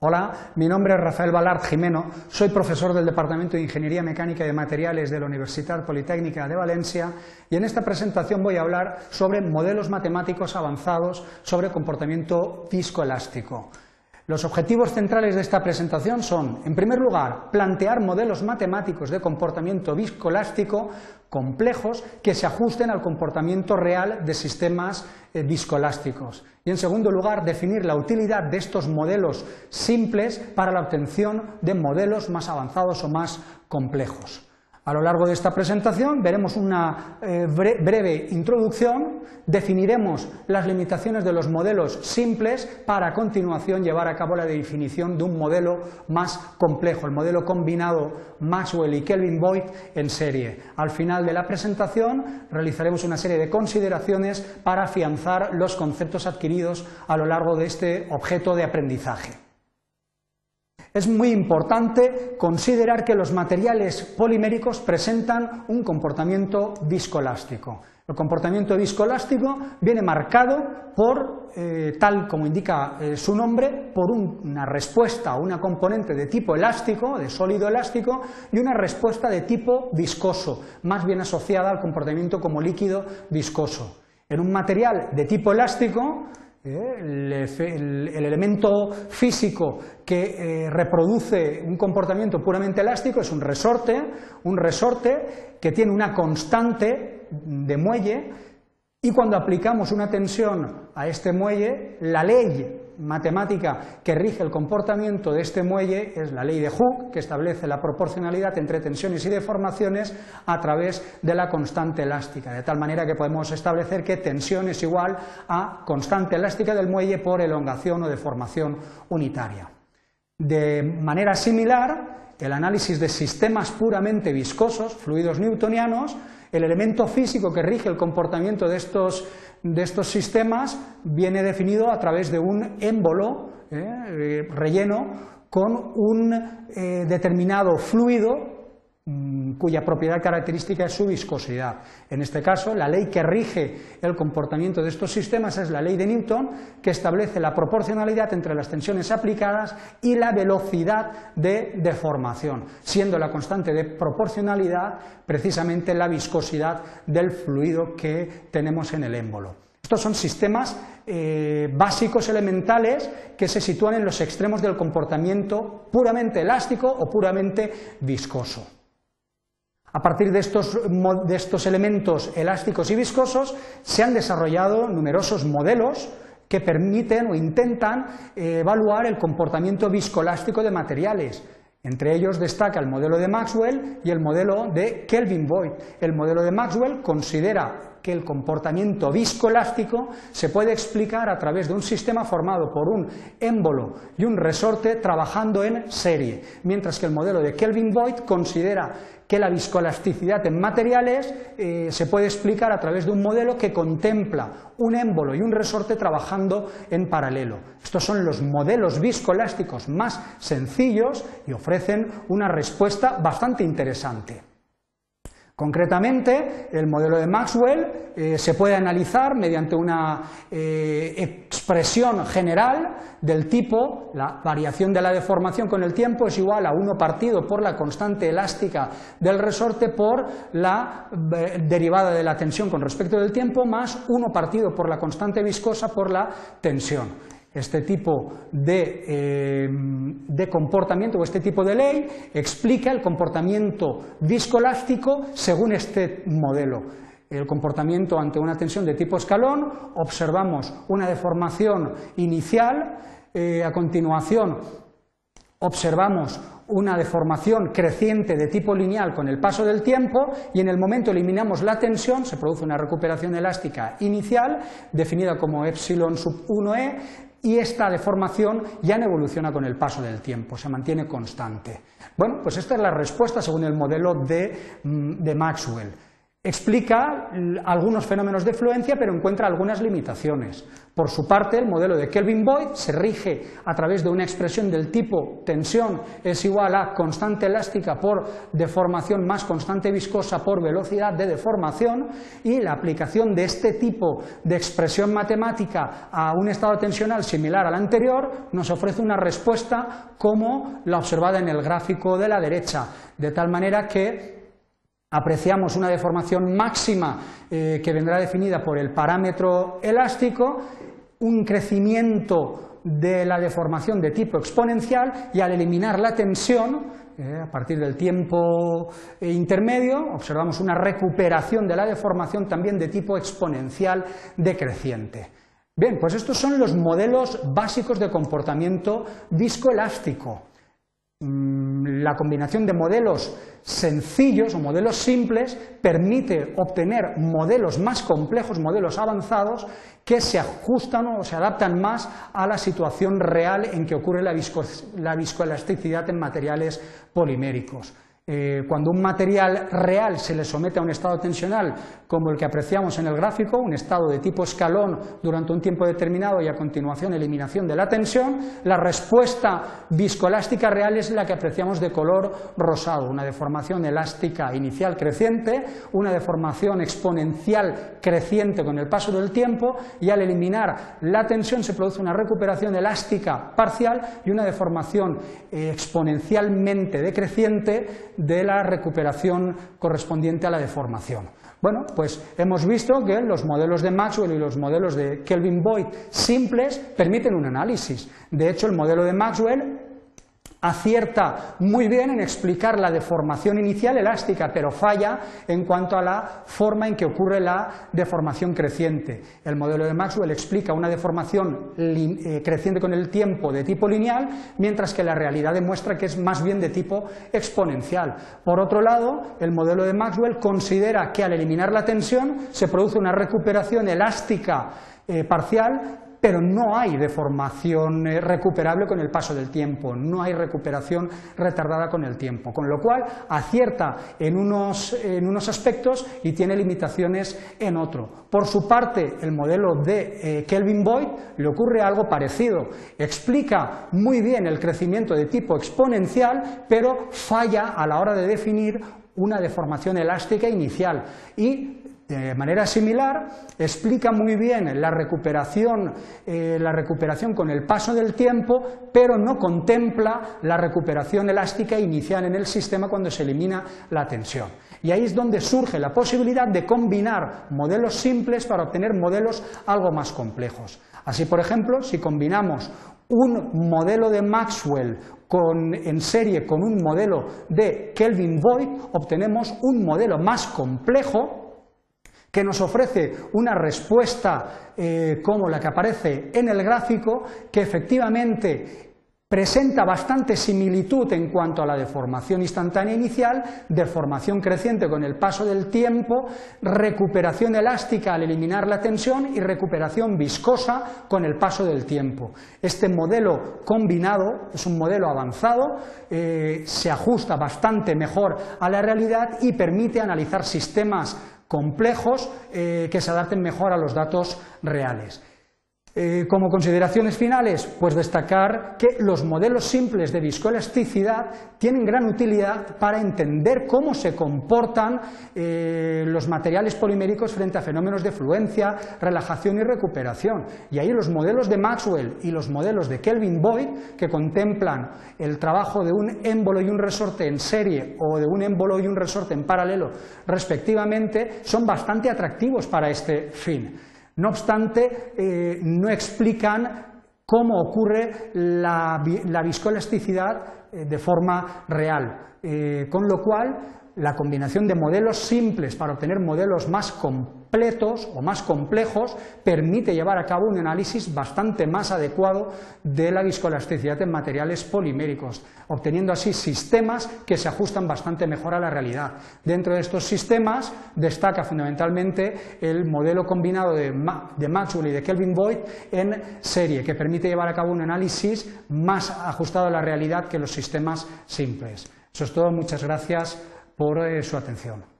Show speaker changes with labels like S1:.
S1: Hola, mi nombre es Rafael Balart Jimeno, soy profesor del Departamento de Ingeniería Mecánica y de Materiales de la Universidad Politécnica de Valencia y en esta presentación voy a hablar sobre modelos matemáticos avanzados sobre comportamiento viscoelástico. Los objetivos centrales de esta presentación son, en primer lugar, plantear modelos matemáticos de comportamiento viscoelástico complejos que se ajusten al comportamiento real de sistemas eh, viscoelásticos. Y, en segundo lugar, definir la utilidad de estos modelos simples para la obtención de modelos más avanzados o más complejos. A lo largo de esta presentación veremos una eh, breve introducción, definiremos las limitaciones de los modelos simples para a continuación llevar a cabo la definición de un modelo más complejo, el modelo combinado Maxwell y Kelvin Boyd en serie. Al final de la presentación realizaremos una serie de consideraciones para afianzar los conceptos adquiridos a lo largo de este objeto de aprendizaje. Es muy importante considerar que los materiales poliméricos presentan un comportamiento viscoelástico. El comportamiento viscoelástico viene marcado por, eh, tal como indica eh, su nombre, por una respuesta o una componente de tipo elástico, de sólido elástico, y una respuesta de tipo viscoso, más bien asociada al comportamiento como líquido viscoso. En un material de tipo elástico, el, elemento físico que eh, reproduce un comportamiento puramente elástico es un resorte, un resorte que tiene una constante de muelle y cuando aplicamos una tensión a este muelle, la ley matemática que rige el comportamiento de este muelle es la ley de Hooke, que establece la proporcionalidad entre tensiones y deformaciones a través de la constante elástica, de tal manera que podemos establecer que tensión es igual a constante elástica del muelle por elongación o deformación unitaria. De manera similar, el análisis de sistemas puramente viscosos, fluidos newtonianos, el elemento físico que rige el comportamiento de estos de estos sistemas viene definido a través de un émbolo eh, eh, relleno con un eh, determinado fluido cuya propiedad característica es su viscosidad. En este caso, la ley que rige el comportamiento de estos sistemas es la ley de Newton, que establece la proporcionalidad entre las tensiones aplicadas y la velocidad de deformación, siendo la constante de proporcionalidad precisamente la viscosidad del fluido que tenemos en el émbolo. Estos son sistemas eh, básicos elementales que se sitúan en los extremos del comportamiento puramente elástico o puramente viscoso. A partir de estos, de estos elementos elásticos y viscosos se han desarrollado numerosos modelos que permiten o intentan eh, evaluar el comportamiento viscoelástico de materiales, entre ellos destaca el modelo de Maxwell y el modelo de Kelvin Boyd. El modelo de Maxwell considera que el comportamiento viscoelástico se puede explicar a través de un sistema formado por un émbolo y un resorte trabajando en serie, mientras que el modelo de Kelvin Boyd considera que la viscoelasticidad en materiales eh, se puede explicar a través de un modelo que contempla un émbolo y un resorte trabajando en paralelo. Estos son los modelos viscoelásticos más sencillos y ofrecen una respuesta bastante interesante. Concretamente, el modelo de Maxwell eh, se puede analizar mediante una eh, expresión general del tipo, la variación de la deformación con el tiempo es igual a 1 partido por la constante elástica del resorte por la eh, derivada de la tensión con respecto del tiempo más 1 partido por la constante viscosa por la tensión este tipo eh, de, comportamiento o este tipo de ley explica el comportamiento viscoelástico según este modelo. El comportamiento ante una tensión de tipo escalón, observamos una deformación inicial, eh, a continuación observamos una deformación creciente de tipo lineal con el paso del tiempo y en el momento eliminamos la tensión, se produce una recuperación elástica inicial definida como epsilon sub 1e y esta deformación ya no evoluciona con el paso del tiempo, se mantiene constante. Bueno, pues esta es la respuesta según el modelo de, mm, Maxwell. Explica algunos fenómenos de fluencia, pero encuentra algunas limitaciones. Por su parte, el modelo de Kelvin-Boyd se rige a través de una expresión del tipo tensión es igual a constante elástica por deformación más constante viscosa por velocidad de deformación y la aplicación de este tipo de expresión matemática a un estado tensional similar al anterior nos ofrece una respuesta como la observada en el gráfico de la derecha, de tal manera que apreciamos una deformación máxima eh, que vendrá definida por el parámetro elástico, un crecimiento de la deformación de tipo exponencial y al eliminar la tensión, eh, a partir del tiempo eh, intermedio, observamos una recuperación de la deformación también de tipo exponencial decreciente. Bien, pues estos son los modelos básicos de comportamiento viscoelástico. Mm, la combinación de modelos sencillos o modelos simples permite obtener modelos más complejos, modelos avanzados, que se ajustan o se adaptan más a la situación real en que ocurre la, viscoelasticidad en materiales poliméricos. Eh, cuando un material real se le somete a un estado tensional como el que apreciamos en el gráfico, un estado de tipo escalón durante un tiempo determinado y a continuación eliminación de la tensión, la respuesta viscoelástica real es la que apreciamos de color rosado, una deformación elástica inicial creciente, una deformación exponencial creciente con el paso del tiempo y al eliminar la tensión se produce una recuperación elástica parcial y una deformación eh, exponencialmente decreciente de la recuperación correspondiente a la deformación. Bueno, pues hemos visto que los modelos de Maxwell y los modelos de Kelvin-Boyd simples permiten un análisis. De hecho, el modelo de Maxwell acierta muy bien en explicar la deformación inicial elástica, pero falla en cuanto a la forma en que ocurre la deformación creciente. El modelo de Maxwell explica una deformación eh, creciente con el tiempo de tipo lineal, mientras que la realidad demuestra que es más bien de tipo exponencial. Por otro lado, el modelo de Maxwell considera que al eliminar la tensión se produce una recuperación elástica eh, parcial pero no hay deformación eh, recuperable con el paso del tiempo, no hay recuperación retardada con el tiempo, con lo cual acierta en unos, aspectos y tiene limitaciones en otro. Por su parte, el modelo de eh, Kelvin Boyd le ocurre algo parecido, explica muy bien el crecimiento de tipo exponencial, pero falla a la hora de definir una deformación elástica inicial y de manera similar, explica muy bien la recuperación, eh, la recuperación con el paso del tiempo, pero no contempla la recuperación elástica inicial en el sistema cuando se elimina la tensión. Y ahí es donde surge la posibilidad de combinar modelos simples para obtener modelos algo más complejos. Así, por ejemplo, si combinamos un modelo de Maxwell en serie con un modelo de Kelvin Boyd, obtenemos un modelo más complejo que nos ofrece una respuesta eh, como la que aparece en el gráfico, que efectivamente presenta bastante similitud en cuanto a la deformación instantánea inicial, deformación creciente con el paso del tiempo, recuperación elástica al eliminar la tensión y recuperación viscosa con el paso del tiempo. Este modelo combinado es un modelo avanzado, eh, se ajusta bastante mejor a la realidad y permite analizar sistemas complejos eh, que se adapten mejor a los datos reales. Eh, como consideraciones finales, pues destacar que los modelos simples de viscoelasticidad tienen gran utilidad para entender cómo se comportan eh, los materiales poliméricos frente a fenómenos de fluencia, relajación y recuperación. Y ahí los modelos de Maxwell y los modelos de Kelvin Boyd, que contemplan el trabajo de un émbolo y un resorte en serie o de un émbolo y un resorte en paralelo respectivamente, son bastante atractivos para este fin. No obstante, eh, no explican cómo ocurre la, viscoelasticidad eh, de forma real, eh, con lo cual la combinación de modelos simples para obtener modelos más completos o más complejos permite llevar a cabo un análisis bastante más adecuado de la viscoelasticidad en materiales poliméricos, obteniendo así sistemas que se ajustan bastante mejor a la realidad. Dentro de estos sistemas destaca fundamentalmente el modelo combinado de, Maxwell y de Kelvin Boyd en serie, que permite llevar a cabo un análisis más ajustado a la realidad que los sistemas simples. Eso es todo, muchas gracias por eh, su atención.